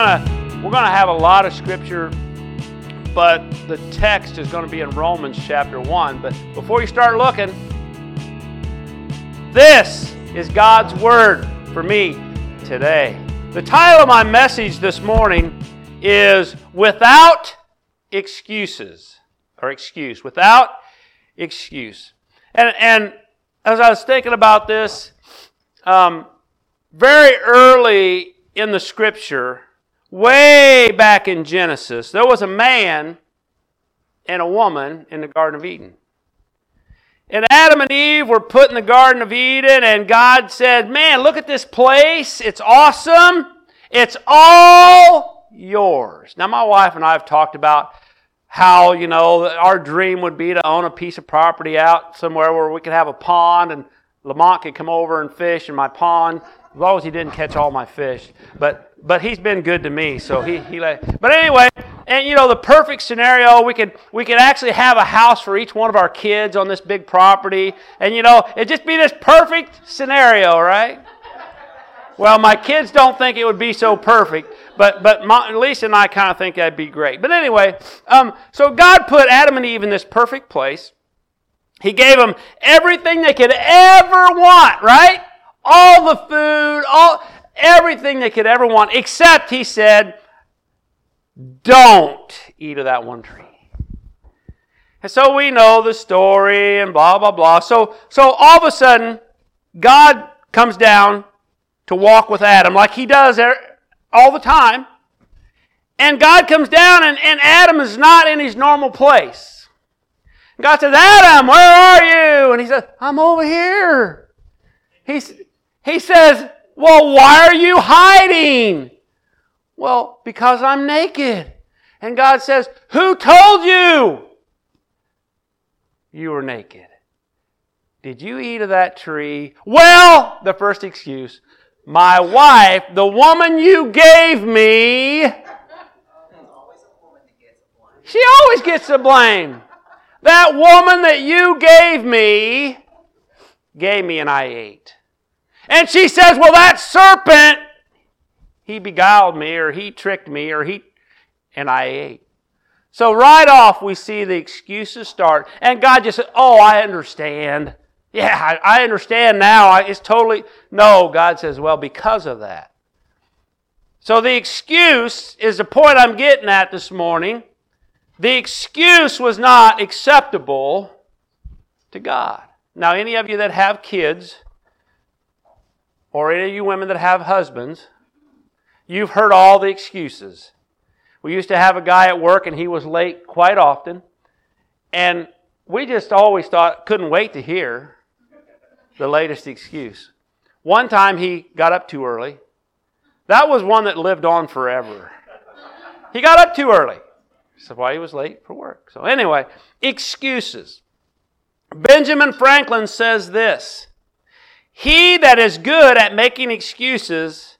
gonna, we're to have a lot of scripture, but the text is to be in Romans chapter 1. But before you start looking, this is God's word for me today. The title of my message this morning is Without Excuses, or Excuse. Without Excuse. And, and as I was thinking about this, um, very early in the scripture, way back in Genesis, there was a man and a woman in the Garden of Eden. And Adam and Eve were put in the Garden of Eden, and God said, Man, look at this place. It's awesome. It's all yours. Now, my wife and I have talked about how, you know, our dream would be to own a piece of property out somewhere where we could have a pond and Lamont could come over and fish in my pond as long as he didn't catch all my fish. But but he's been good to me, so he he let. But anyway, and you know the perfect scenario, we could we could actually have a house for each one of our kids on this big property, and you know it'd just be this perfect scenario, right? Well, my kids don't think it would be so perfect, but but my, Lisa and I kind of think that'd be great. But anyway, um, so God put Adam and Eve in this perfect place. He gave them everything they could ever want, right? all the food, all everything they could ever want, except he said, don't eat of that one tree. And so we know the story and blah blah blah. So so all of a sudden, God comes down to walk with Adam like he does er, all the time. And God comes down and, and Adam is not in his normal place. God says, Adam, where are you? And he says, I'm over here. He's, he says, Well, why are you hiding? Well, because I'm naked. And God says, Who told you you were naked? Did you eat of that tree? Well, the first excuse, my wife, the woman you gave me, she always gets the blame. That woman that you gave me gave me and I ate. And she says, Well, that serpent, he beguiled me, or he tricked me, or he, and I ate. So right off, we see the excuses start. And God just said, Oh, I understand. Yeah, I, I understand now. It's totally. No, God says, Well, because of that. So the excuse is the point I'm getting at this morning. The excuse was not acceptable to God. Now, any of you that have kids, or any of you women that have husbands, you've heard all the excuses. We used to have a guy at work and he was late quite often. And we just always thought, couldn't wait to hear the latest excuse. One time he got up too early. That was one that lived on forever. He got up too early. That's why he was late for work. So, anyway, excuses. Benjamin Franklin says this he that is good at making excuses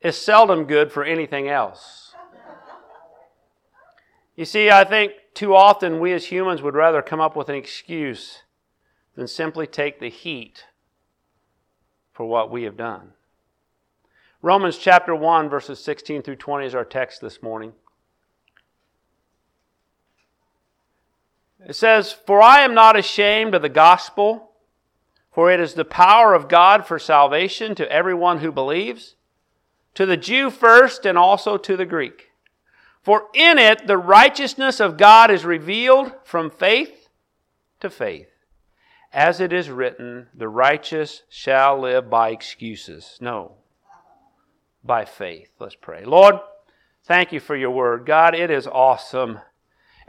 is seldom good for anything else. You see, I think too often we as humans would rather come up with an excuse than simply take the heat for what we have done. Romans chapter 1, verses 16 through 20 is our text this morning. It says, For I am not ashamed of the gospel for it is the power of God for salvation to everyone who believes, to the Jew first and also to the Greek. For in it the righteousness of God is revealed from faith to faith. As it is written, the righteous shall live by excuses. No, by faith. Let's pray. Lord, thank you for your word. God, it is awesome.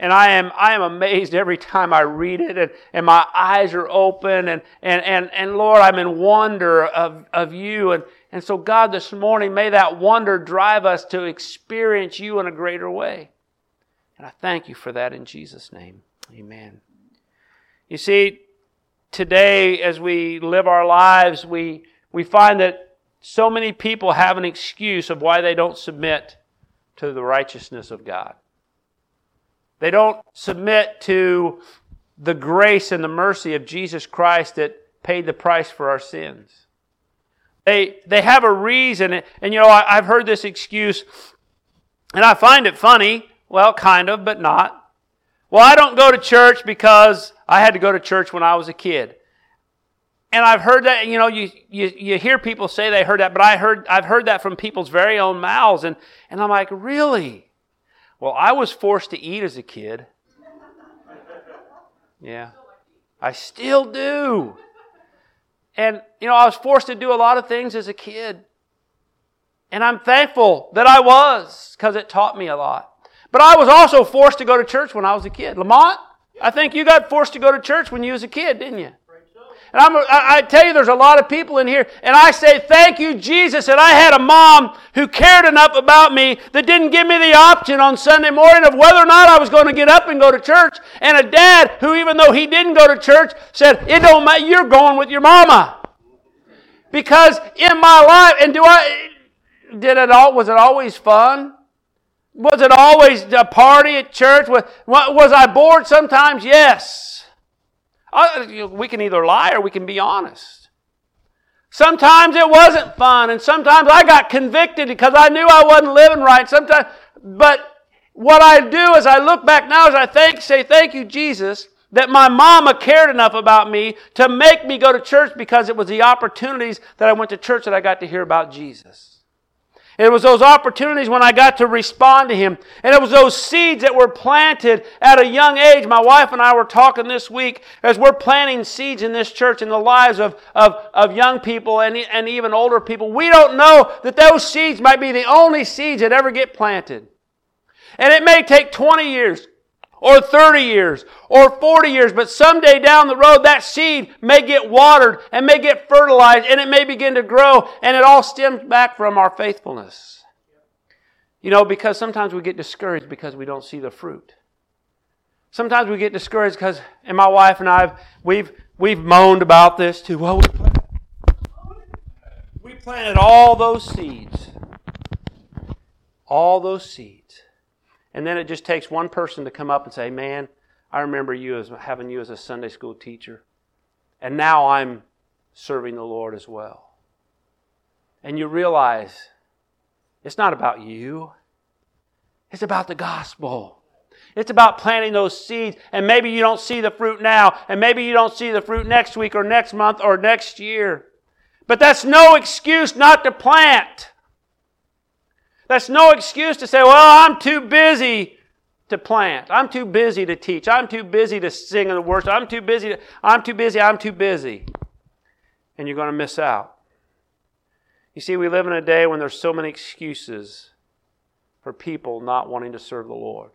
And I am, I am amazed every time I read it, and, and my eyes are open, and, and, and, and Lord, I'm in wonder of, of you. And, and so, God, this morning, may that wonder drive us to experience you in a greater way. And I thank you for that in Jesus' name. Amen. You see, today, as we live our lives, we, we find that so many people have an excuse of why they don't submit to the righteousness of God. They don't submit to the grace and the mercy of Jesus Christ that paid the price for our sins. They, they have a reason, and, you know, I, I've heard this excuse And I find it funny, well, kind of, but not. Well, I don't go to church because I had to go to church when I was a kid. And I've heard that, you know, you, you, you hear people say they heard that, but I heard, I've heard that from people's very own mouths. And, and I'm like, really? Well, I was forced to eat as a kid. Yeah. I still do. And, you know, I was forced to do a lot of things as a kid. And I'm thankful that I was because it taught me a lot. But I was also forced to go to church when I was a kid. Lamont, I think you got forced to go to church when you was a kid, didn't you? And I'm, I, tell you, there's a lot of people in here, and I say, thank you, Jesus, that I had a mom who cared enough about me that didn't give me the option on Sunday morning of whether or not I was going to get up and go to church, and a dad who, even though he didn't go to church, said, it don't matter, you're going with your mama. Because in my life, and do I, did it all, was it always fun? Was it always a party at church? Was, was I bored sometimes? Yes. Oh, we can either lie or we can be honest. Sometimes it wasn't fun, and sometimes I got convicted because I knew I wasn't living right. Sometimes, but what I do is I look back now as I thank, say, thank you, Jesus, that my mama cared enough about me to make me go to church because it was the opportunities that I went to church that I got to hear about Jesus. It was those opportunities when I got to respond to Him. And it was those seeds that were planted at a young age. My wife and I were talking this week as we're planting seeds in this church in the lives of, of, of young people and, and even older people. We don't know that those seeds might be the only seeds that ever get planted. And it may take 20 years, or 30 years or 40 years, but someday down the road that seed may get watered and may get fertilized and it may begin to grow and it all stems back from our faithfulness. You know, because sometimes we get discouraged because we don't see the fruit. Sometimes we get discouraged because, and my wife and I, we've, we've moaned about this too. Well, we planted, we planted all those seeds. All those seeds and then it just takes one person to come up and say, Man, I remember you as having you as a Sunday school teacher. And now I'm serving the Lord as well. And you realize it's not about you, it's about the gospel. It's about planting those seeds, and maybe you don't see the fruit now, and maybe you don't see the fruit next week or next month or next year. But that's no excuse not to plant. That's no excuse to say, well, I'm too busy to plant. I'm too busy to teach. I'm too busy to sing in the worship. I'm too busy. To, I'm too busy. I'm too busy. And you're going to miss out. You see, we live in a day when there's so many excuses for people not wanting to serve the Lord.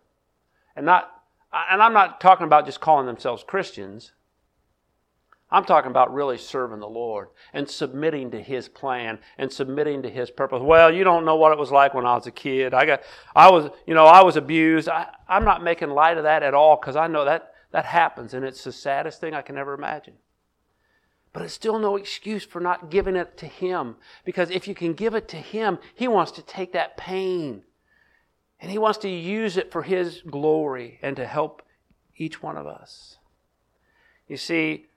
And not and I'm not talking about just calling themselves Christians. I'm talking about really serving the Lord and submitting to His plan and submitting to His purpose. Well, you don't know what it was like when I was a kid. I got, I was, you know, I was abused. I, I'm not making light of that at all because I know that that happens and it's the saddest thing I can ever imagine. But it's still no excuse for not giving it to Him because if you can give it to Him, He wants to take that pain and He wants to use it for His glory and to help each one of us. You see,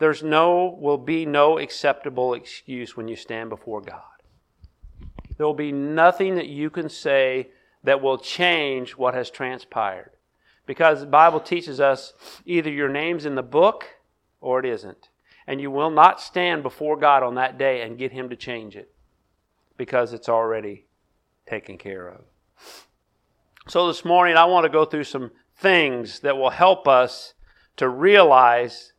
there's no, will be no acceptable excuse when you stand before God. There will be nothing that you can say that will change what has transpired. Because the Bible teaches us either your name's in the book or it isn't. And you will not stand before God on that day and get Him to change it because it's already taken care of. So this morning, I want to go through some things that will help us to realize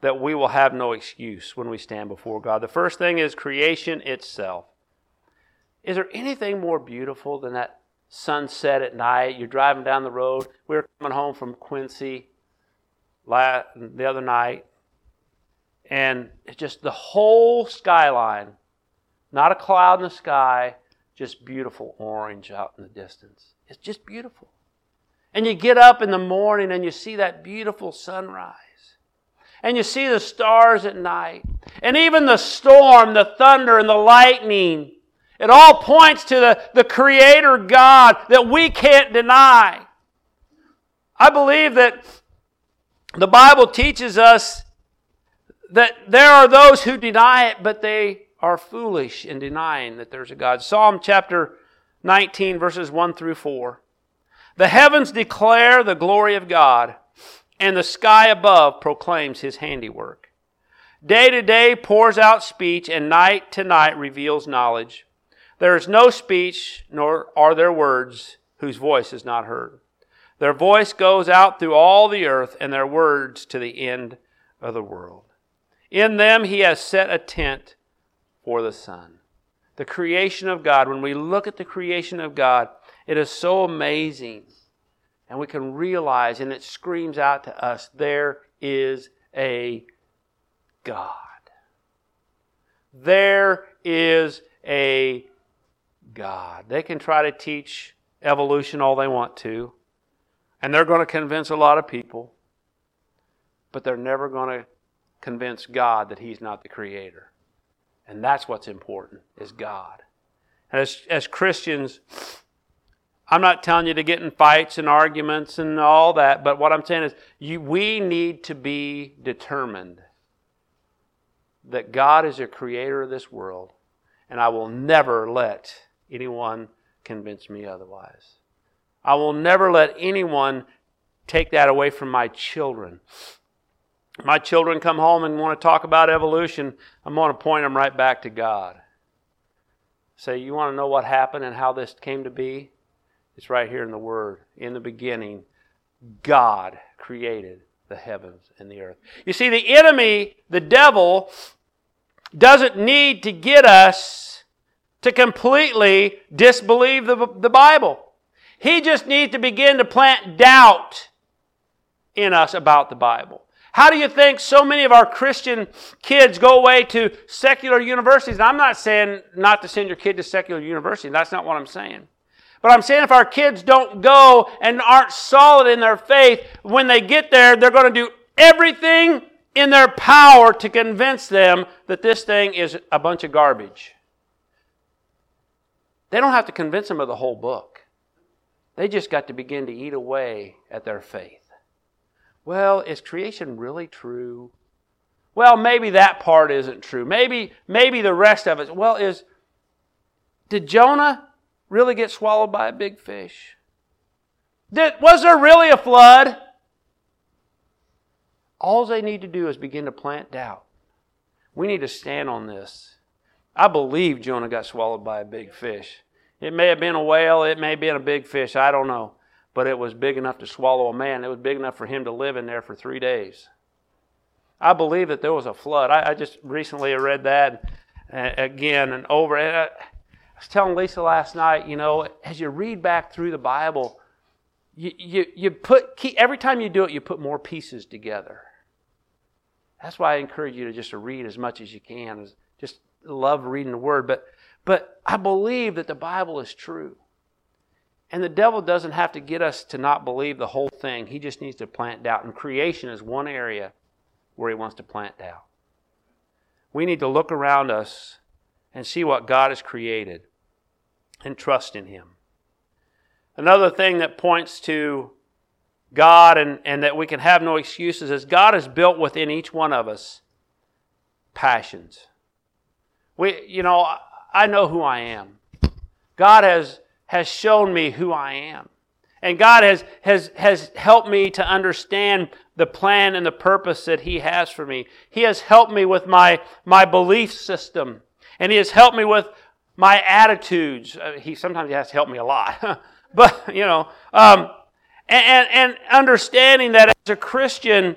that we will have no excuse when we stand before God. The first thing is creation itself. Is there anything more beautiful than that sunset at night? You're driving down the road. We were coming home from Quincy the other night, and it's just the whole skyline, not a cloud in the sky, just beautiful orange out in the distance. It's just beautiful. And you get up in the morning and you see that beautiful sunrise and you see the stars at night, and even the storm, the thunder, and the lightning. It all points to the, the Creator God that we can't deny. I believe that the Bible teaches us that there are those who deny it, but they are foolish in denying that there's a God. Psalm chapter 19, verses 1 through 4. The heavens declare the glory of God, and the sky above proclaims his handiwork. Day to day pours out speech, and night to night reveals knowledge. There is no speech, nor are there words whose voice is not heard. Their voice goes out through all the earth, and their words to the end of the world. In them he has set a tent for the sun. The creation of God, when we look at the creation of God, it is so amazing. And we can realize, and it screams out to us, there is a God. There is a God. They can try to teach evolution all they want to, and they're going to convince a lot of people, but they're never going to convince God that He's not the creator. And that's what's important, is God. And as, as Christians, I'm not telling you to get in fights and arguments and all that, but what I'm saying is you, we need to be determined that God is the creator of this world, and I will never let anyone convince me otherwise. I will never let anyone take that away from my children. My children come home and want to talk about evolution, I'm going to point them right back to God. Say, you want to know what happened and how this came to be? It's right here in the Word. In the beginning, God created the heavens and the earth. You see, the enemy, the devil, doesn't need to get us to completely disbelieve the, the Bible. He just needs to begin to plant doubt in us about the Bible. How do you think so many of our Christian kids go away to secular universities? And I'm not saying not to send your kid to secular university. That's not what I'm saying. But I'm saying if our kids don't go and aren't solid in their faith, when they get there, they're going to do everything in their power to convince them that this thing is a bunch of garbage. They don't have to convince them of the whole book. They just got to begin to eat away at their faith. Well, is creation really true? Well, maybe that part isn't true. Maybe maybe the rest of it. Well, is did Jonah really get swallowed by a big fish? Did, was there really a flood? All they need to do is begin to plant doubt. We need to stand on this. I believe Jonah got swallowed by a big fish. It may have been a whale, it may have been a big fish, I don't know. But it was big enough to swallow a man. It was big enough for him to live in there for three days. I believe that there was a flood. I, I just recently read that uh, again and over. And I, I was telling Lisa last night, you know, as you read back through the Bible, you, you, you put, every time you do it, you put more pieces together. That's why I encourage you to just read as much as you can. Just love reading the Word. But, but I believe that the Bible is true. And the devil doesn't have to get us to not believe the whole thing. He just needs to plant doubt. And creation is one area where he wants to plant doubt. We need to look around us and see what God has created and trust in him. Another thing that points to God and, and that we can have no excuses is God has built within each one of us passions. We, you know, I know who I am. God has, has shown me who I am. And God has, has, has helped me to understand the plan and the purpose that He has for me. He has helped me with my, my belief system. And He has helped me with my attitudes. Uh, he sometimes He has to help me a lot. but, you know, um, and, and understanding that as a Christian,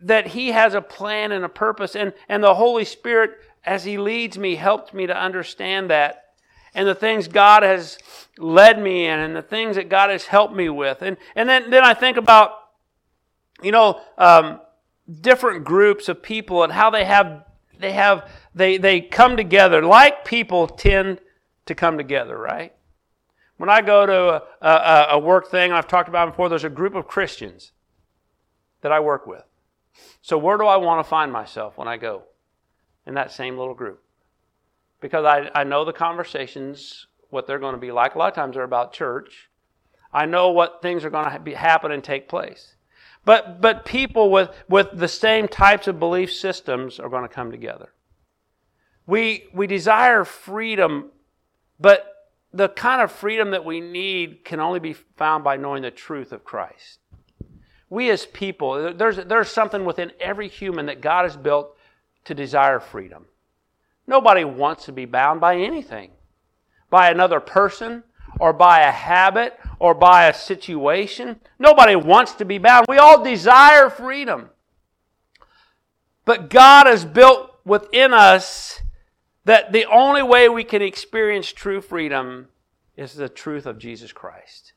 that He has a plan and a purpose, and, and the Holy Spirit, as He leads me, helped me to understand that. And the things God has led me in, and the things that God has helped me with. And, and then, then I think about, you know, um, different groups of people and how they have, they have, they, they come together. Like people tend to come together, right? When I go to a, a, a work thing, I've talked about before, there's a group of Christians that I work with. So where do I want to find myself when I go? In that same little group. Because I, I know the conversations, what they're going to be like. A lot of times they're about church. I know what things are going to be, happen and take place. But, but people with, with the same types of belief systems are going to come together. We, we desire freedom, but the kind of freedom that we need can only be found by knowing the truth of Christ. We as people, there's, there's something within every human that God has built to desire freedom. Nobody wants to be bound by anything, by another person, or by a habit, or by a situation. Nobody wants to be bound. We all desire freedom. But God has built within us that the only way we can experience true freedom is the truth of Jesus Christ.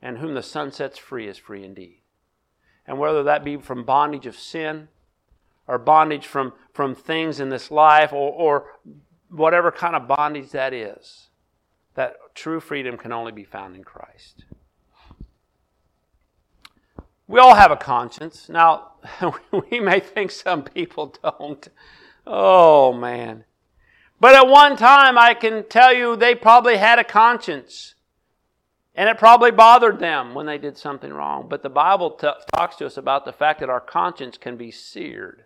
And whom the Son sets free is free indeed. And whether that be from bondage of sin or bondage from, from things in this life or, or whatever kind of bondage that is, that true freedom can only be found in Christ. We all have a conscience. Now, we may think some people don't. Oh, man. But at one time, I can tell you they probably had a conscience. And it probably bothered them when they did something wrong. But the Bible t- talks to us about the fact that our conscience can be seared.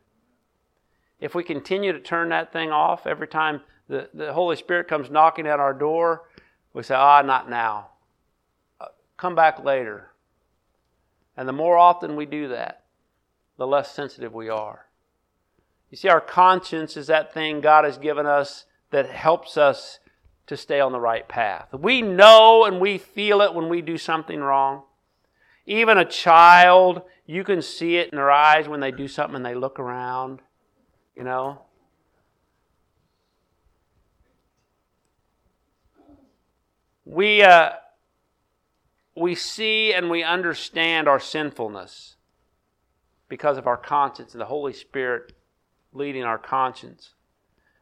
If we continue to turn that thing off every time the, the Holy Spirit comes knocking at our door, we say, ah, not now. Uh, come back later. And the more often we do that, the less sensitive we are. You see, our conscience is that thing God has given us that helps us to stay on the right path. We know and we feel it when we do something wrong. Even a child, you can see it in their eyes when they do something and they look around, you know. We, uh, we see and we understand our sinfulness because of our conscience and the Holy Spirit leading our conscience.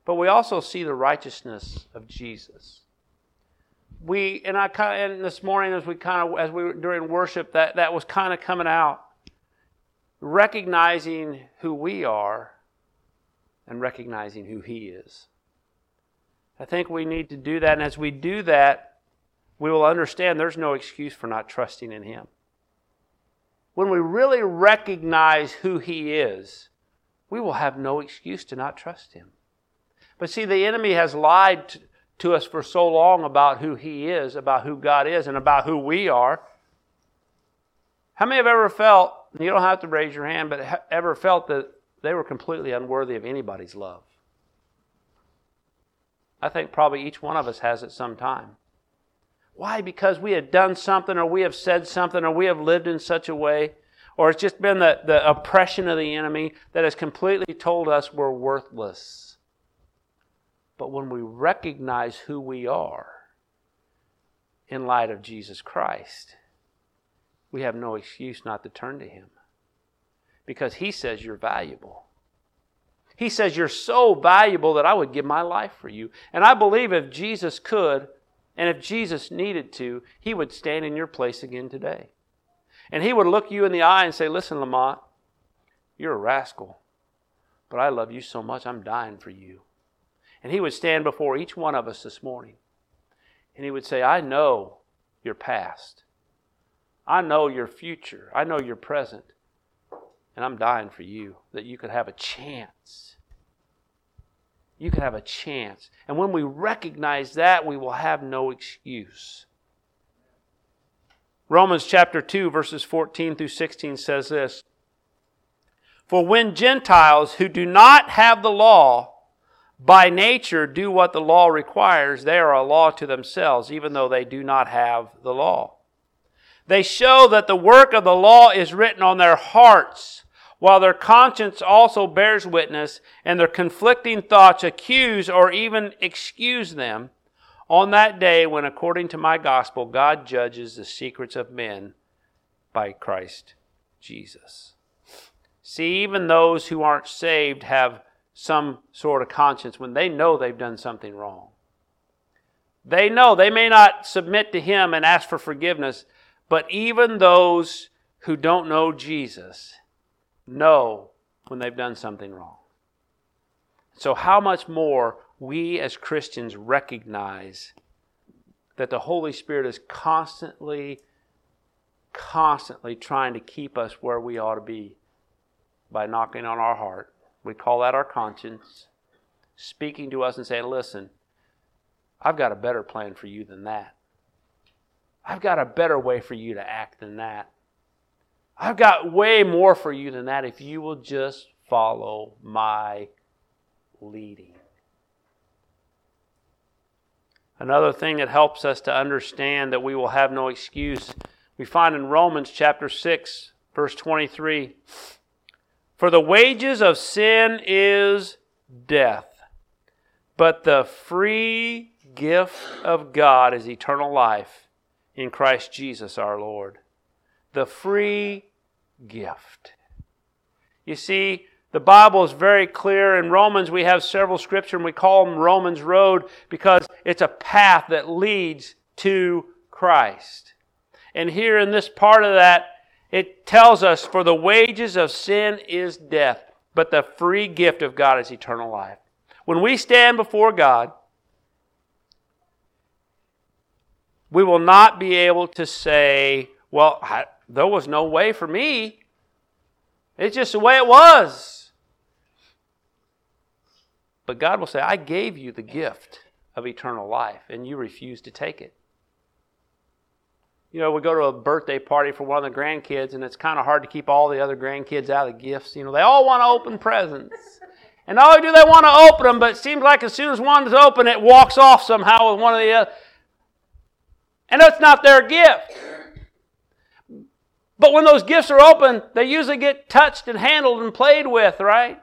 But we also see the righteousness of Jesus. We and I kind of, and this morning as we kind of as we were during worship that that was kind of coming out, recognizing who we are, and recognizing who He is. I think we need to do that, and as we do that, we will understand there's no excuse for not trusting in Him. When we really recognize who He is, we will have no excuse to not trust Him. But see, the enemy has lied to us for so long about who he is, about who God is, and about who we are. How many have ever felt, you don't have to raise your hand, but ever felt that they were completely unworthy of anybody's love? I think probably each one of us has at some time. Why? Because we have done something, or we have said something, or we have lived in such a way, or it's just been the, the oppression of the enemy that has completely told us we're worthless. But when we recognize who we are in light of Jesus Christ, we have no excuse not to turn to Him. Because He says you're valuable. He says you're so valuable that I would give my life for you. And I believe if Jesus could, and if Jesus needed to, He would stand in your place again today. And He would look you in the eye and say, Listen, Lamont, you're a rascal, but I love you so much, I'm dying for you. And he would stand before each one of us this morning. And he would say, I know your past. I know your future. I know your present. And I'm dying for you that you could have a chance. You can have a chance. And when we recognize that, we will have no excuse. Romans chapter 2, verses 14 through 16 says this For when Gentiles who do not have the law by nature do what the law requires, they are a law to themselves, even though they do not have the law. They show that the work of the law is written on their hearts, while their conscience also bears witness, and their conflicting thoughts accuse or even excuse them on that day when, according to my gospel, God judges the secrets of men by Christ Jesus. See, even those who aren't saved have some sort of conscience when they know they've done something wrong. They know they may not submit to Him and ask for forgiveness, but even those who don't know Jesus know when they've done something wrong. So, how much more we as Christians recognize that the Holy Spirit is constantly, constantly trying to keep us where we ought to be by knocking on our heart we call that our conscience, speaking to us and saying, Listen, I've got a better plan for you than that. I've got a better way for you to act than that. I've got way more for you than that if you will just follow my leading. Another thing that helps us to understand that we will have no excuse, we find in Romans chapter 6, verse 23 For the wages of sin is death, but the free gift of God is eternal life in Christ Jesus our Lord. The free gift. You see, the Bible is very clear. In Romans, we have several scripture, and we call them Romans Road because it's a path that leads to Christ. And here in this part of that, it tells us, For the wages of sin is death, but the free gift of God is eternal life. When we stand before God, we will not be able to say, Well, I, there was no way for me. It's just the way it was. But God will say, I gave you the gift of eternal life, and you refused to take it. You know, we go to a birthday party for one of the grandkids, and it's kind of hard to keep all the other grandkids out of the gifts. You know, they all want to open presents. And not only do they want to open them, but it seems like as soon as one is open, it walks off somehow with one of the other. And that's not their gift. But when those gifts are open, they usually get touched and handled and played with, right?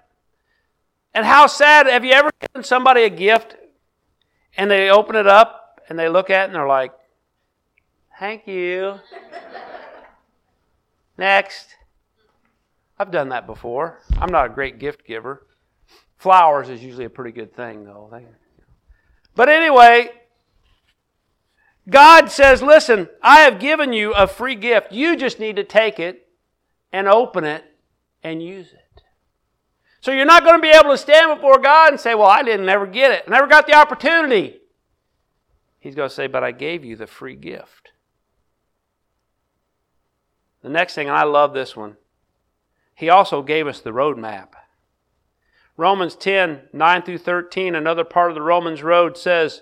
And how sad, have you ever given somebody a gift and they open it up and they look at it and they're like, thank you. Next. I've done that before. I'm not a great gift giver. Flowers is usually a pretty good thing, though. But anyway, God says, listen, I have given you a free gift. You just need to take it and open it and use it. So you're not going to be able to stand before God and say, well, I didn't ever get it. I never got the opportunity. He's going to say, but I gave you the free gift. The next thing, and I love this one, he also gave us the roadmap. Romans 10, 9 through 13, another part of the Romans road says,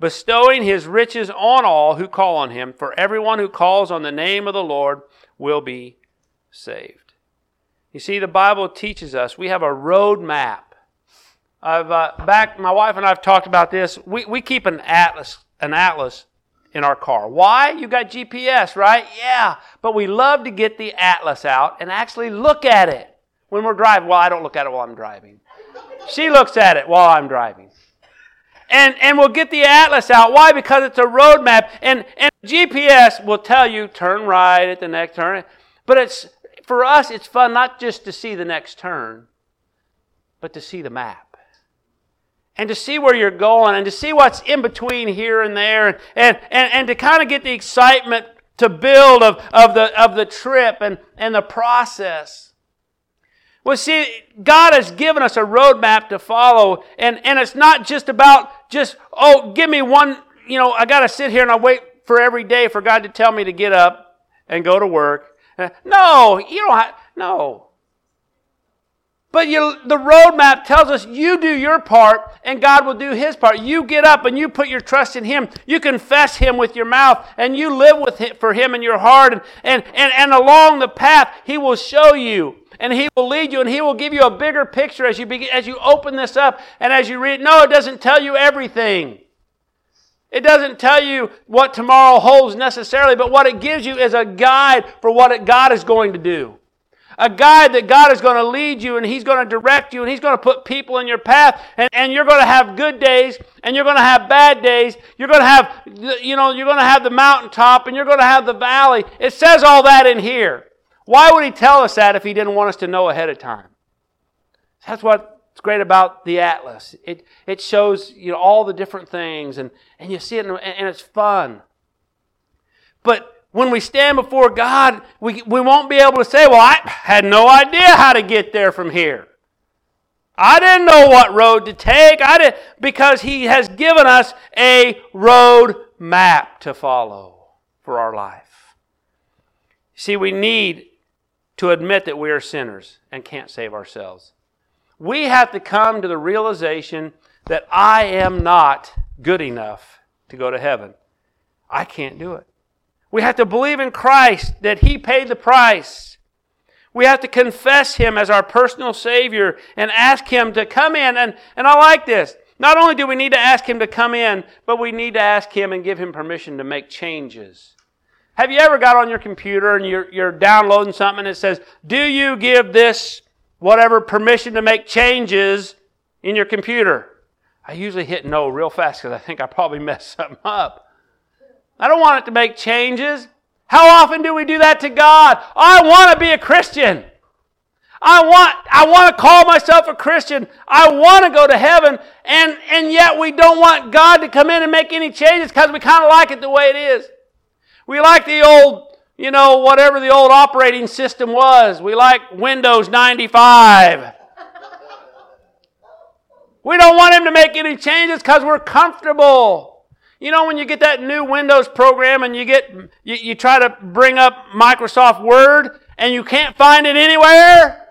bestowing his riches on all who call on him. For everyone who calls on the name of the Lord will be saved. You see, the Bible teaches us we have a road map. I've uh, back. My wife and I have talked about this. We we keep an atlas, an atlas in our car. Why? You got GPS, right? Yeah, but we love to get the atlas out and actually look at it when we're driving. Well, I don't look at it while I'm driving. She looks at it while I'm driving. And, and we'll get the atlas out. Why? Because it's a roadmap. And, and GPS will tell you turn right at the next turn. But it's, for us, it's fun not just to see the next turn, but to see the map. And to see where you're going and to see what's in between here and there and, and, and, and to kind of get the excitement to build of, of, the, of the trip and, and the process. Well, see, God has given us a roadmap to follow, and, and it's not just about just, oh, give me one, you know, I got to sit here and I wait for every day for God to tell me to get up and go to work. No, you don't have, no. But you, the roadmap tells us you do your part and God will do his part. You get up and you put your trust in him. You confess him with your mouth and you live with him, for him in your heart. And, and, and, and along the path, he will show you and he will lead you and he will give you a bigger picture as you begin, as you open this up and as you read. No, it doesn't tell you everything. It doesn't tell you what tomorrow holds necessarily, but what it gives you is a guide for what God is going to do. A guide that God is going to lead you and He's going to direct you and He's going to put people in your path and, and you're going to have good days and you're going to have bad days. You're going to have, you know, you're going to have the mountaintop and you're going to have the valley. It says all that in here. Why would he tell us that if he didn't want us to know ahead of time? That's what's great about the Atlas. It, it shows you know, all the different things, and, and you see it, and, and it's fun. But when we stand before God, we, we won't be able to say, Well, I had no idea how to get there from here. I didn't know what road to take. I did because He has given us a road map to follow for our life. See, we need to admit that we are sinners and can't save ourselves. We have to come to the realization that I am not good enough to go to heaven. I can't do it. We have to believe in Christ that He paid the price. We have to confess Him as our personal Savior and ask Him to come in. And, and I like this. Not only do we need to ask Him to come in, but we need to ask Him and give Him permission to make changes. Have you ever got on your computer and you're, you're downloading something and it says, Do you give this whatever permission to make changes in your computer? I usually hit no real fast because I think I probably messed something up. I don't want it to make changes. How often do we do that to God? I want to be a Christian. I want, I want to call myself a Christian. I want to go to heaven. And, and yet we don't want God to come in and make any changes because we kind of like it the way it is. We like the old, you know, whatever the old operating system was. We like Windows 95. we don't want Him to make any changes because we're comfortable. You know, when you get that new Windows program and you get, you, you try to bring up Microsoft Word and you can't find it anywhere?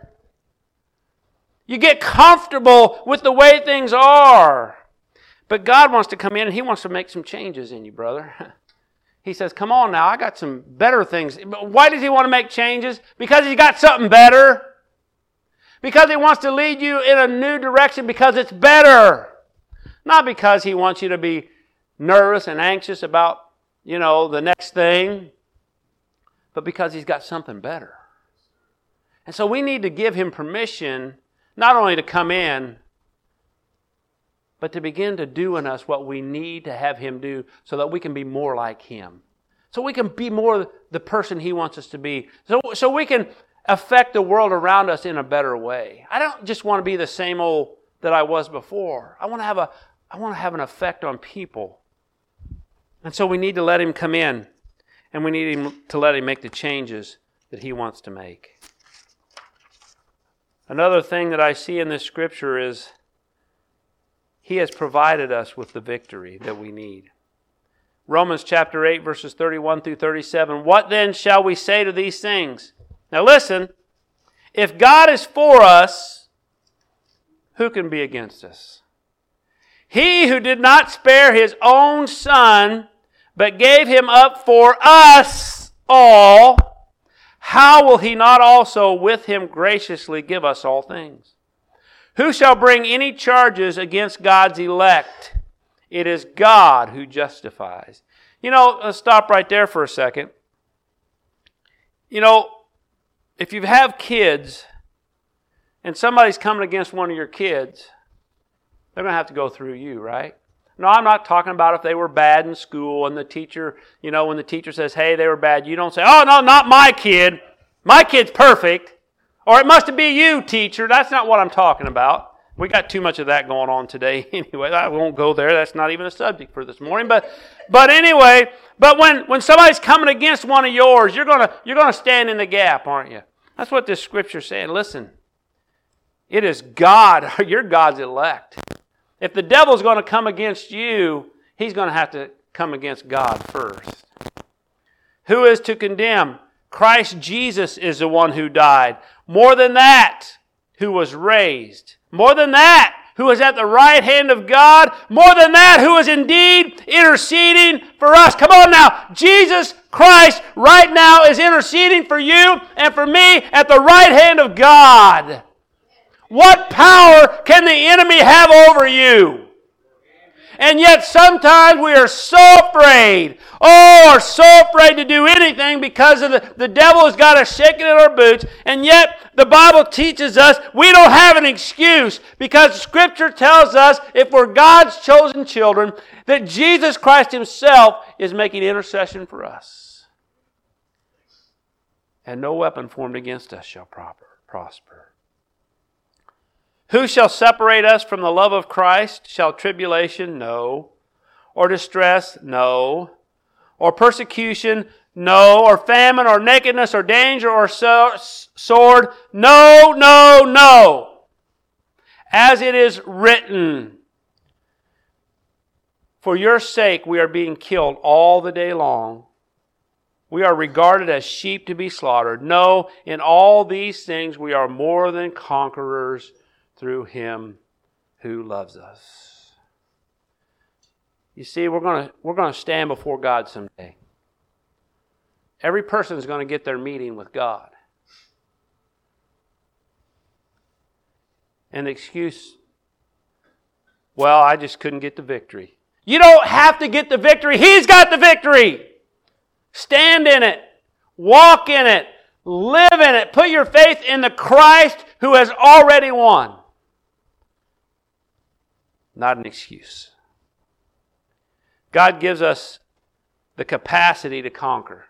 You get comfortable with the way things are. But God wants to come in and He wants to make some changes in you, brother. He says, Come on now, I got some better things. Why does He want to make changes? Because He's got something better. Because He wants to lead you in a new direction because it's better. Not because He wants you to be nervous and anxious about, you know, the next thing, but because he's got something better. And so we need to give him permission not only to come in, but to begin to do in us what we need to have him do so that we can be more like him. So we can be more the person he wants us to be. So, so we can affect the world around us in a better way. I don't just want to be the same old that I was before. I want to have a I want to have an effect on people and so we need to let him come in and we need him to let him make the changes that he wants to make. Another thing that I see in this scripture is he has provided us with the victory that we need. Romans chapter 8, verses 31 through 37. What then shall we say to these things? Now listen, if God is for us, who can be against us? He who did not spare his own son, but gave him up for us all, how will he not also with him graciously give us all things? Who shall bring any charges against God's elect? It is God who justifies. You know, let's stop right there for a second. You know, if you have kids and somebody's coming against one of your kids, they're going to have to go through you, right? No, I'm not talking about if they were bad in school and the teacher, you know, when the teacher says, hey, they were bad, you don't say, oh, no, not my kid. My kid's perfect. Or it must be you, teacher. That's not what I'm talking about. We got too much of that going on today anyway. I won't go there. That's not even a subject for this morning. But but anyway, but when, when somebody's coming against one of yours, you're gonna you're gonna stand in the gap, aren't you? That's what this scripture's saying. Listen, it is God, you're God's elect. If the devil's going to come against you, he's going to have to come against God first. Who is to condemn? Christ Jesus is the one who died. More than that, who was raised. More than that, who is at the right hand of God. More than that, who is indeed interceding for us. Come on now. Jesus Christ right now is interceding for you and for me at the right hand of God. What power can the enemy have over you? And yet sometimes we are so afraid, oh, are so afraid to do anything because of the, the devil has got us shaking in our boots. And yet the Bible teaches us we don't have an excuse because Scripture tells us if we're God's chosen children, that Jesus Christ Himself is making intercession for us. And no weapon formed against us shall prosper. Who shall separate us from the love of Christ? Shall tribulation? No. Or distress? No. Or persecution? No. Or famine, or nakedness, or danger, or sword? No, no, no. As it is written, For your sake we are being killed all the day long. We are regarded as sheep to be slaughtered. No, in all these things we are more than conquerors through him who loves us. You see, we're going we're going to stand before God someday. Every person is going to get their meeting with God. The excuse, well, I just couldn't get the victory. You don't have to get the victory. He's got the victory. Stand in it. Walk in it. Live in it. Put your faith in the Christ who has already won. Not an excuse. God gives us the capacity to conquer.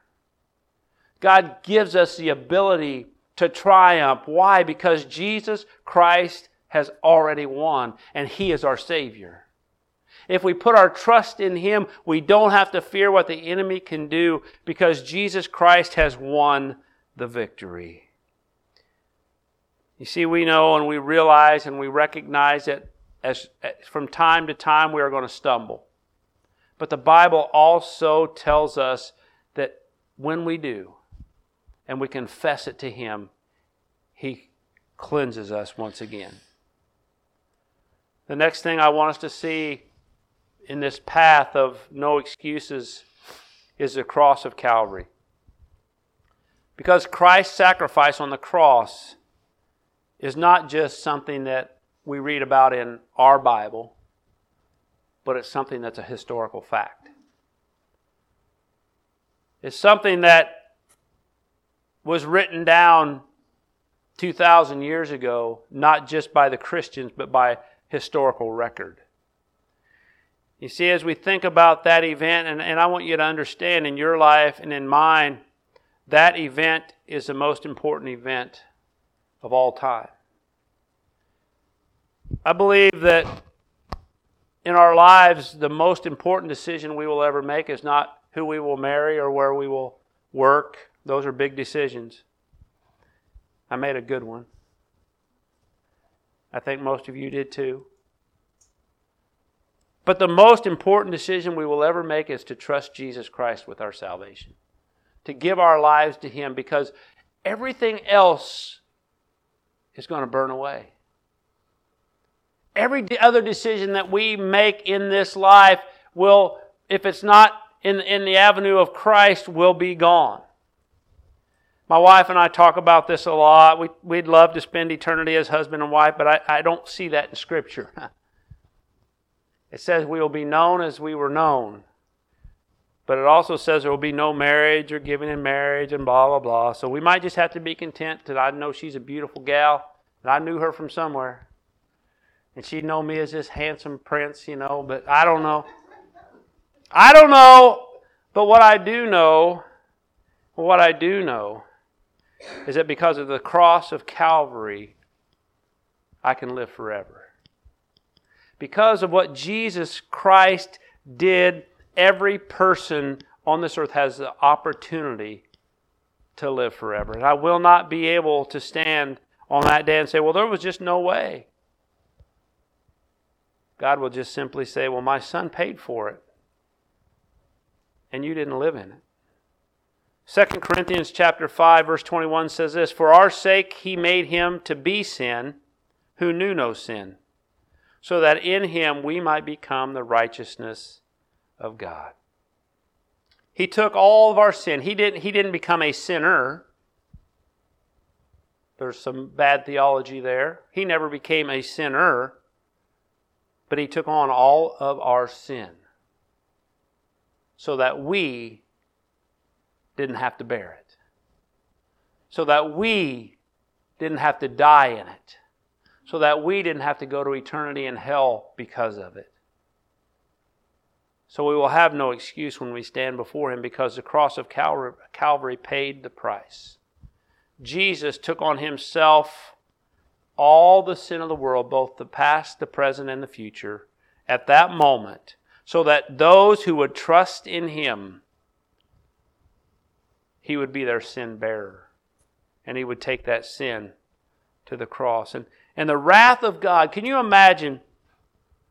God gives us the ability to triumph. Why? Because Jesus Christ has already won and He is our Savior. If we put our trust in Him, we don't have to fear what the enemy can do because Jesus Christ has won the victory. You see, we know and we realize and we recognize that as, eh, from time to time we are going to stumble. But the Bible also tells us that when we do and we confess it to Him, He cleanses us once again. The next thing I want us to see in this path of no excuses is the cross of Calvary. Because Christ's sacrifice on the cross is not just something that we read about in our Bible, but it's something that's a historical fact. It's something that was written down 2,000 years ago, not just by the Christians, but by historical record. You see, as we think about that event, and, and I want you to understand in your life and in mine, that event is the most important event of all time. I believe that in our lives, the most important decision we will ever make is not who we will marry or where we will work. Those are big decisions. I made a good one. I think most of you did too. But the most important decision we will ever make is to trust Jesus Christ with our salvation, to give our lives to Him, because everything else is going to burn away. Every other decision that we make in this life will, if it's not in, in the avenue of Christ, will be gone. My wife and I talk about this a lot. We, we'd love to spend eternity as husband and wife, but I, I don't see that in Scripture. It says we will be known as we were known. But it also says there will be no marriage or giving in marriage and blah, blah, blah. So we might just have to be content that I know she's a beautiful gal and I knew her from somewhere. And she'd know me as this handsome prince, you know, but I don't know. I don't know. But what I do know, what I do know, is that because of the cross of Calvary, I can live forever because of what Jesus Christ did, every person on this earth has the opportunity to live forever. And I will not be able to stand on that day and say, well, there was just no way. God will just simply say, well, my son paid for it, and you didn't live in it. 2 Corinthians chapter 5 verse 21 says this, "For our sake he made him to be sin who knew no sin." so that in him we might become the righteousness of God. He took all of our sin. He didn't, he didn't become a sinner. There's some bad theology there. He never became a sinner, but he took on all of our sin so that we didn't have to bear it, so that we didn't have to die in it so that we didn't have to go to eternity in hell because of it. So we will have no excuse when we stand before Him because the cross of Calvary paid the price. Jesus took on Himself all the sin of the world, both the past, the present, and the future, at that moment, so that those who would trust in Him he would be their sin bearer. And he would take that sin to the cross. And, and the wrath of God, can you imagine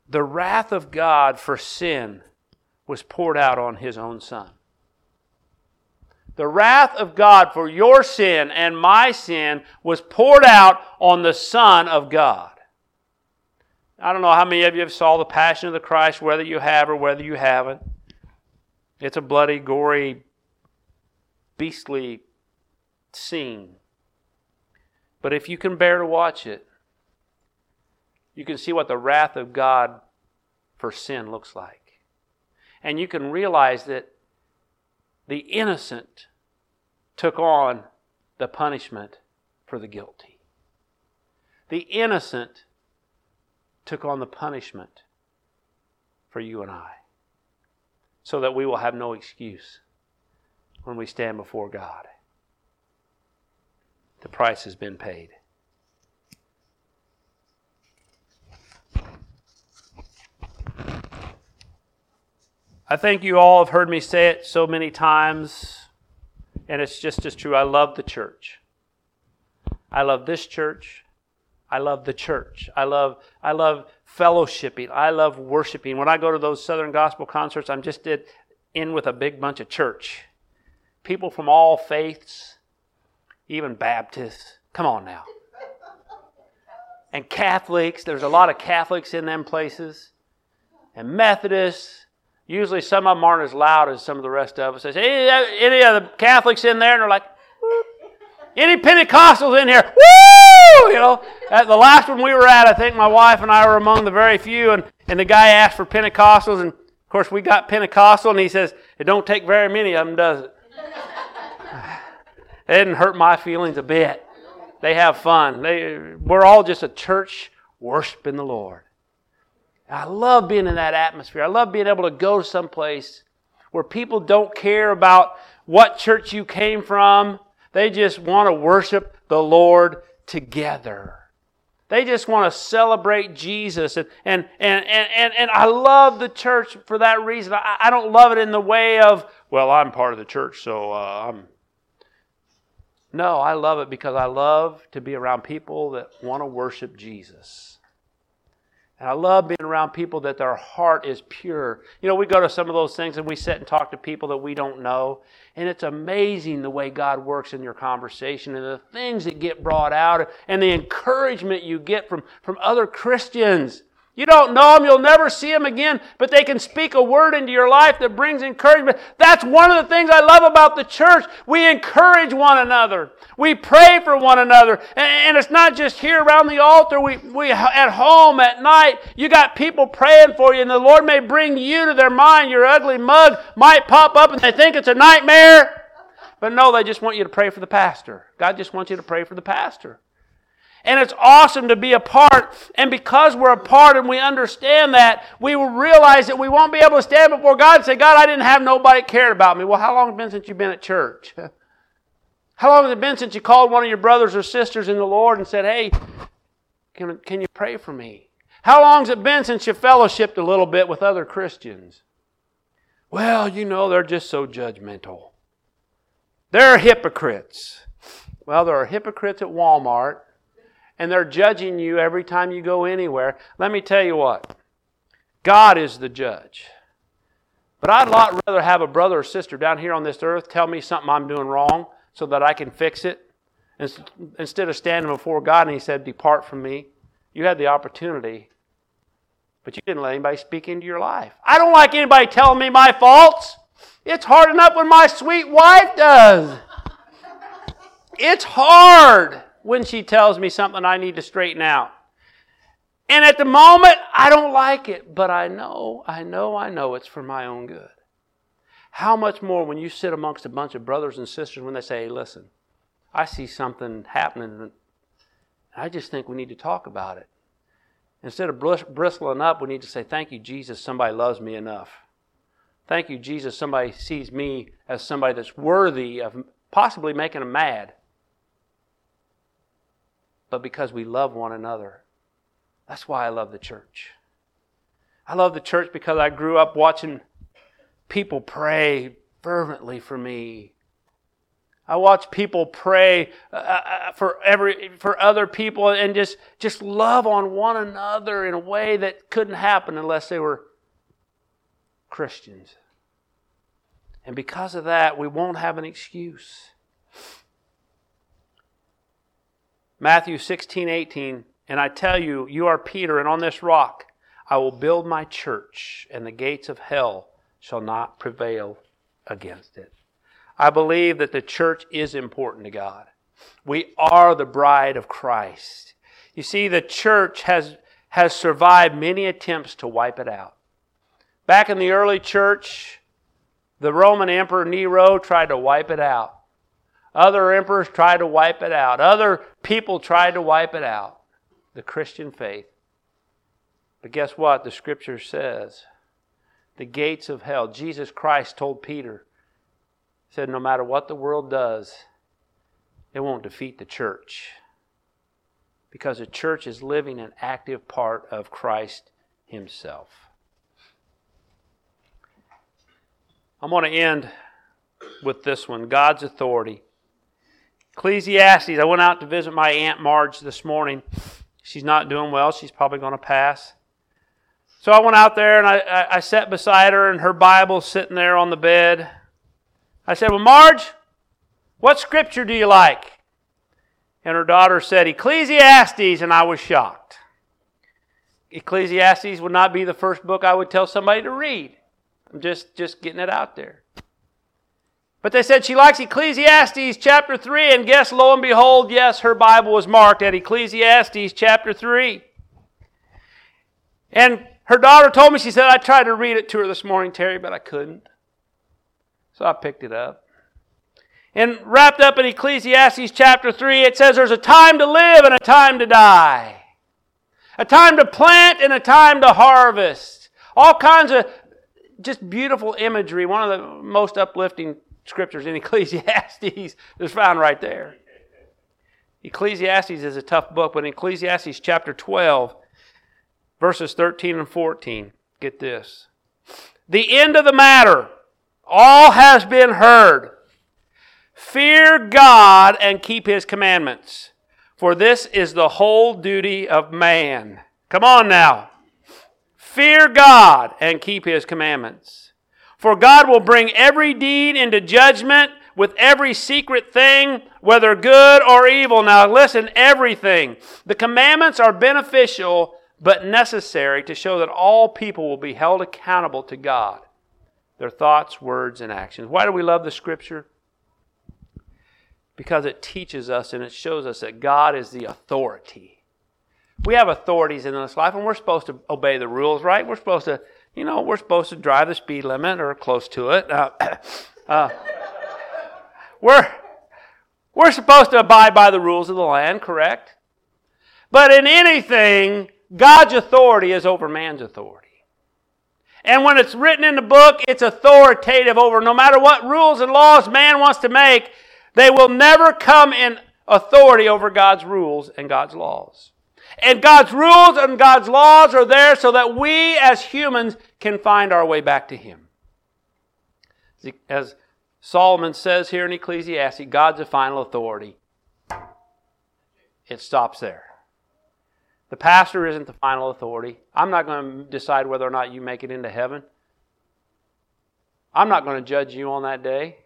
the wrath of God for sin was poured out on his own son? The wrath of God for your sin and my sin was poured out on the Son of God. I don't know how many of you have saw the Passion of the Christ, whether you have or whether you haven't. It's a bloody, gory, beastly scene. But if you can bear to watch it, you can see what the wrath of God for sin looks like. And you can realize that the innocent took on the punishment for the guilty. The innocent took on the punishment for you and I so that we will have no excuse when we stand before God. The price has been paid. I think you all have heard me say it so many times, and it's just as true. I love the church. I love this church. I love the church. I love I love fellowshipping. I love worshiping. When I go to those Southern Gospel concerts, I'm just in with a big bunch of church. People from all faiths, even Baptists. Come on now. And Catholics, there's a lot of Catholics in them places. And Methodists, Usually some of them aren't as loud as some of the rest of us. They say, any, of the Catholics in there? And they're like, any Pentecostals in here? Woo! You know, at the last one we were at, I think my wife and I were among the very few, and, and the guy asked for Pentecostals, and of course we got Pentecostal, and he says, it don't take very many of them, does it? it didn't hurt my feelings a bit. They have fun. They, we're all just a church worshiping the Lord. I love being in that atmosphere. I love being able to go to someplace where people don't care about what church you came from. They just want to worship the Lord together. They just want to celebrate Jesus. And, and, and, and, and, I love the church for that reason. I, I don't love it in the way of, well, I'm part of the church, so uh, I'm. No, I love it because I love to be around people that want to worship Jesus. And I love being around people that their heart is pure. You know, we go to some of those things and we sit and talk to people that we don't know. And it's amazing the way God works in your conversation and the things that get brought out and the encouragement you get from, from other Christians. You don't know them, you'll never see them again, but they can speak a word into your life that brings encouragement. That's one of the things I love about the church. We encourage one another. We pray for one another. And, it's not just here around the altar. We, we at home at night, you got people praying for you, and the Lord may bring you to their mind. Your ugly mug might pop up and they think it's a nightmare. But no, they just want you to pray for the pastor. God just wants you to pray for the pastor. And it's awesome to be a part. And because we're a part and we understand that, we will realize that we won't be able to stand before God and say, God, I didn't have nobody cared about me. Well, how long has it been since you've been at church? How long has it been since you called one of your brothers or sisters in the Lord and said, Hey, can, can you pray for me? How long has it been since you fellowshipped a little bit with other Christians? Well, you know, they're just so judgmental. They're hypocrites. Well, there are hypocrites at Walmart and they're judging you every time you go anywhere, let me tell you what God is the judge. But I'd a lot rather have a brother or sister down here on this earth tell me something I'm doing wrong so that I can fix it instead of standing before God and He said, Depart from me. You had the opportunity, but you didn't let anybody speak into your life. I don't like anybody telling me my faults. It's hard enough when my sweet wife does. It's hard when she tells me something I need to straighten out. And at the moment, I don't like it, but I know, I know, I know it's for my own good. How much more when you sit amongst a bunch of brothers and sisters when they say, hey, listen, I see something happening, and I just think we need to talk about it. Instead of bristling up, we need to say, Thank you, Jesus, somebody loves me enough. Thank you, Jesus, somebody sees me as somebody that's worthy of possibly making them mad but because we love one another. That's why I love the church. I love the church because I grew up watching people pray fervently for me I watch people pray uh, uh, for every for other people and just just love on one another in a way that couldn't happen unless they were Christians. And because of that, we won't have an excuse. Matthew 16, 18, and I tell you, you are Peter, and on this rock I will build my church, and the gates of hell shall not prevail against it. I believe that the church is important to God. We are the bride of Christ. You see, the church has, has survived many attempts to wipe it out. Back in the early church, the Roman Emperor Nero tried to wipe it out. Other emperors tried to wipe it out. Other people tried to wipe it out. The Christian faith. But guess what? The scripture says the gates of hell. Jesus Christ told Peter, said, no matter what the world does, it won't defeat the church. Because the church is living an active part of Christ Himself. I'm going to end with this one God's authority. Ecclesiastes. I went out to visit my Aunt Marge this morning. She's not doing well. She's probably going to pass. So I went out there and I, I, I sat beside her, and her Bible's sitting there on the bed. I said, Well, Marge, what scripture do you like? And her daughter said, Ecclesiastes, and I was shocked. Ecclesiastes would not be the first book I would tell somebody to read. I'm just, just getting it out there. But they said she likes Ecclesiastes chapter 3, and guess, lo and behold, yes, her Bible was marked at Ecclesiastes chapter 3. And her daughter told me, she said, I tried to read it to her this morning, Terry, but I couldn't. So I picked it up. And wrapped up in Ecclesiastes chapter 3, it says there's a time to live and a time to die, a time to plant and a time to harvest. All kinds of just beautiful imagery. One of the most uplifting scriptures in Ecclesiastes is found right there. Ecclesiastes is a tough book, but in Ecclesiastes chapter 12, verses 13 and 14, get this. The end of the matter, all has been heard. Fear God and keep his commandments, for this is the whole duty of man. Come on now. Fear God and keep his commandments. For God will bring every deed into judgment with every secret thing, whether good or evil. Now, listen, everything. The commandments are beneficial but necessary to show that all people will be held accountable to God, their thoughts, words, and actions. Why do we love the Scripture? Because it teaches us and it shows us that God is the authority. We have authorities in this life, and we're supposed to obey the rules, right? We're supposed to you know, we're supposed to drive the speed limit or close to it. Uh, uh, we're, we're supposed to abide by the rules of the land, correct? But in anything, God's authority is over man's authority. And when it's written in the book, it's authoritative over no matter what rules and laws man wants to make, they will never come in authority over God's rules and God's laws. And God's rules and God's laws are there so that we as humans can find our way back to Him. As Solomon says here in Ecclesiastes, God's the final authority. It stops there. The pastor isn't the final authority. I'm not going to decide whether or not you make it into heaven. I'm not going to judge you on that day.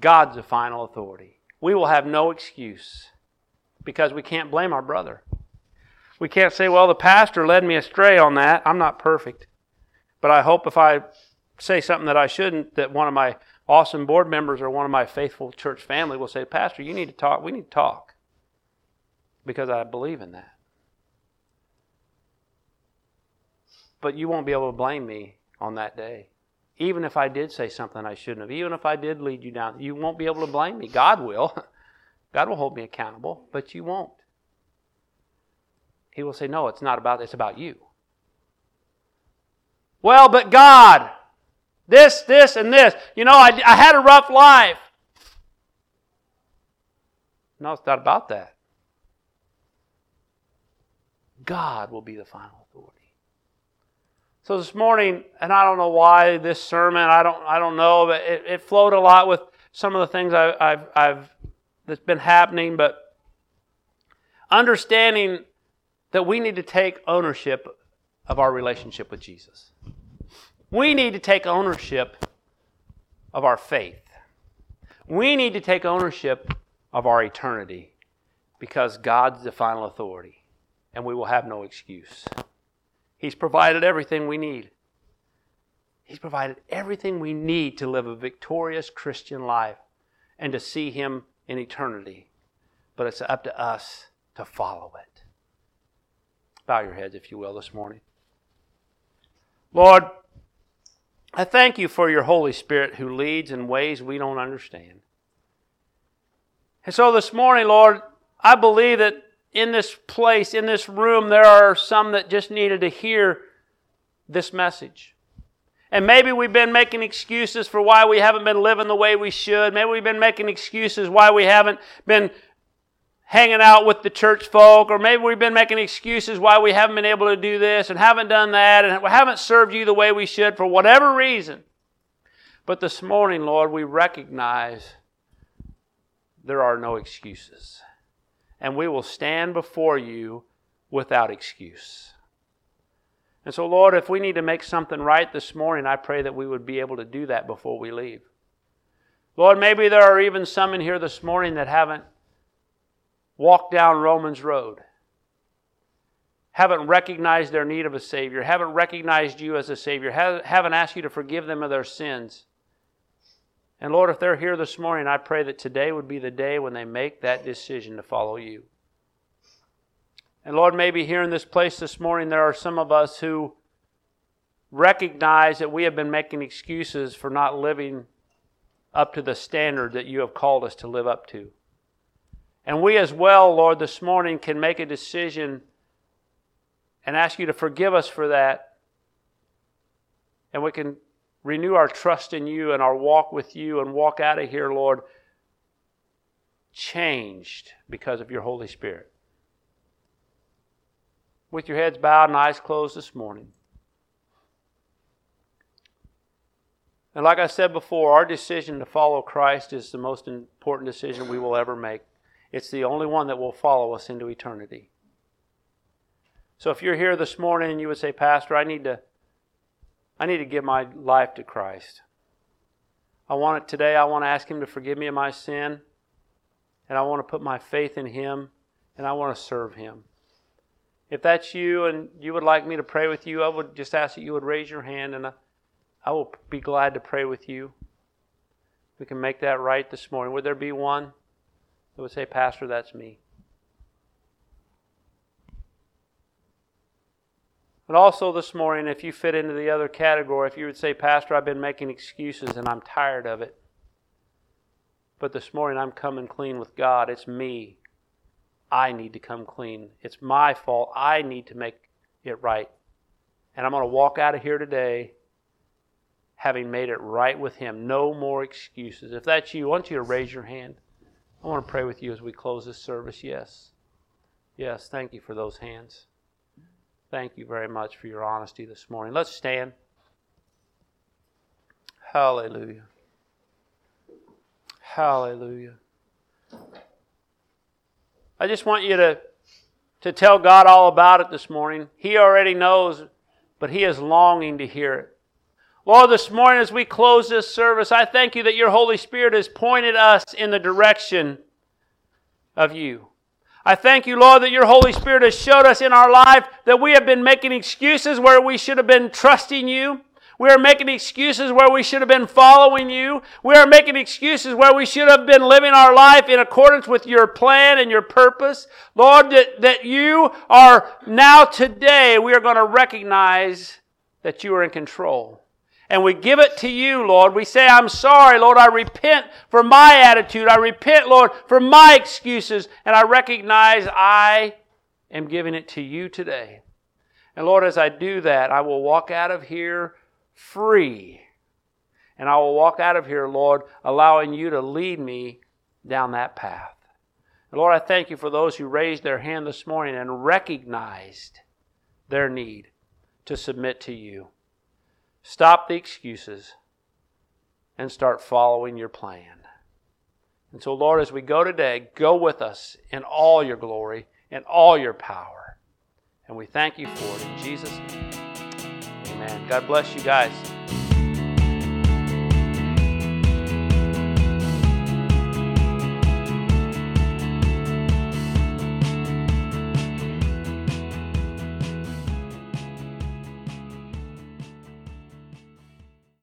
God's the final authority. We will have no excuse because we can't blame our brother. We can't say, well, the pastor led me astray on that. I'm not perfect. But I hope if I say something that I shouldn't, that one of my awesome board members or one of my faithful church family will say, Pastor, you need to talk. We need to talk. Because I believe in that. But you won't be able to blame me on that day. Even if I did say something I shouldn't have, even if I did lead you down, you won't be able to blame me. God will. God will hold me accountable, but you won't. He will say, No, it's not about it's about you. Well, but God, this, this, and this. You know, I, I had a rough life. No, it's not about that. God will be the final authority. So this morning, and I don't know why this sermon, I don't, I don't know, but it, it flowed a lot with some of the things I, I've, I've that's been happening, but understanding that we need to take ownership of our relationship with Jesus. We need to take ownership of our faith. We need to take ownership of our eternity because God's the final authority and we will have no excuse. He's provided everything we need. He's provided everything we need to live a victorious Christian life and to see Him in eternity. But it's up to us to follow it. Bow your heads, if you will, this morning. Lord, I thank you for your Holy Spirit who leads in ways we don't understand. And so this morning, Lord, I believe that in this place, in this room, there are some that just needed to hear this message. And maybe we've been making excuses for why we haven't been living the way we should. Maybe we've been making excuses why we haven't been hanging out with the church folk, or maybe we've been making excuses why we haven't been able to do this and haven't done that and haven't served you the way we should for whatever reason. But this morning, Lord, we recognize there are no excuses. And we will stand before you without excuse. And so, Lord, if we need to make something right this morning, I pray that we would be able to do that before we leave. Lord, maybe there are even some in here this morning that haven't walked down Romans Road, haven't recognized their need of a Savior, haven't recognized you as a Savior, haven't asked you to forgive them of their sins. And Lord, if they're here this morning, I pray that today would be the day when they make that decision to follow you. And Lord, maybe here in this place this morning, there are some of us who recognize that we have been making excuses for not living up to the standard that you have called us to live up to. And we as well, Lord, this morning can make a decision and ask you to forgive us for that. And we can renew our trust in you and our walk with you and walk out of here, Lord, changed because of your Holy Spirit with your heads bowed and eyes closed this morning. And like I said before, our decision to follow Christ is the most important decision we will ever make. It's the only one that will follow us into eternity. So if you're here this morning and you would say, Pastor, I need to I need to give my life to Christ. I want it today. I want to ask Him to forgive me of my sin. And I want to put my faith in Him. And I want to serve Him. If that's you and you would like me to pray with you, I would just ask that you would raise your hand and I will be glad to pray with you. We can make that right this morning. Would there be one that would say, Pastor, that's me? But also this morning, if you fit into the other category, if you would say, Pastor, I've been making excuses and I'm tired of it. But this morning I'm coming clean with God. It's me. I need to come clean. It's my fault. I need to make it right. And I'm going to walk out of here today having made it right with Him. No more excuses. If that's you, I want you to raise your hand. I want to pray with you as we close this service. Yes. Yes, thank you for those hands. Thank you very much for your honesty this morning. Let's stand. Hallelujah. Hallelujah. I just want you to, to tell God all about it this morning. He already knows, but He is longing to hear it. Lord, this morning as we close this service, I thank you that your Holy Spirit has pointed us in the direction of you. I thank you, Lord, that your Holy Spirit has showed us in our life that we have been making excuses where we should have been trusting you. We are making excuses where we should have been following you. We are making excuses where we should have been living our life in accordance with your plan and your purpose. Lord, that, that you are now today, we are going to recognize that you are in control. And we give it to you, Lord. We say, I'm sorry, Lord. I repent for my attitude. I repent, Lord, for my excuses. And I recognize I am giving it to you today. And Lord, as I do that, I will walk out of here free. And I will walk out of here, Lord, allowing you to lead me down that path. And Lord, I thank you for those who raised their hand this morning and recognized their need to submit to you. Stop the excuses and start following your plan. And so, Lord, as we go today, go with us in all your glory and all your power. And we thank you for it in Jesus' name. Amen. God bless you guys.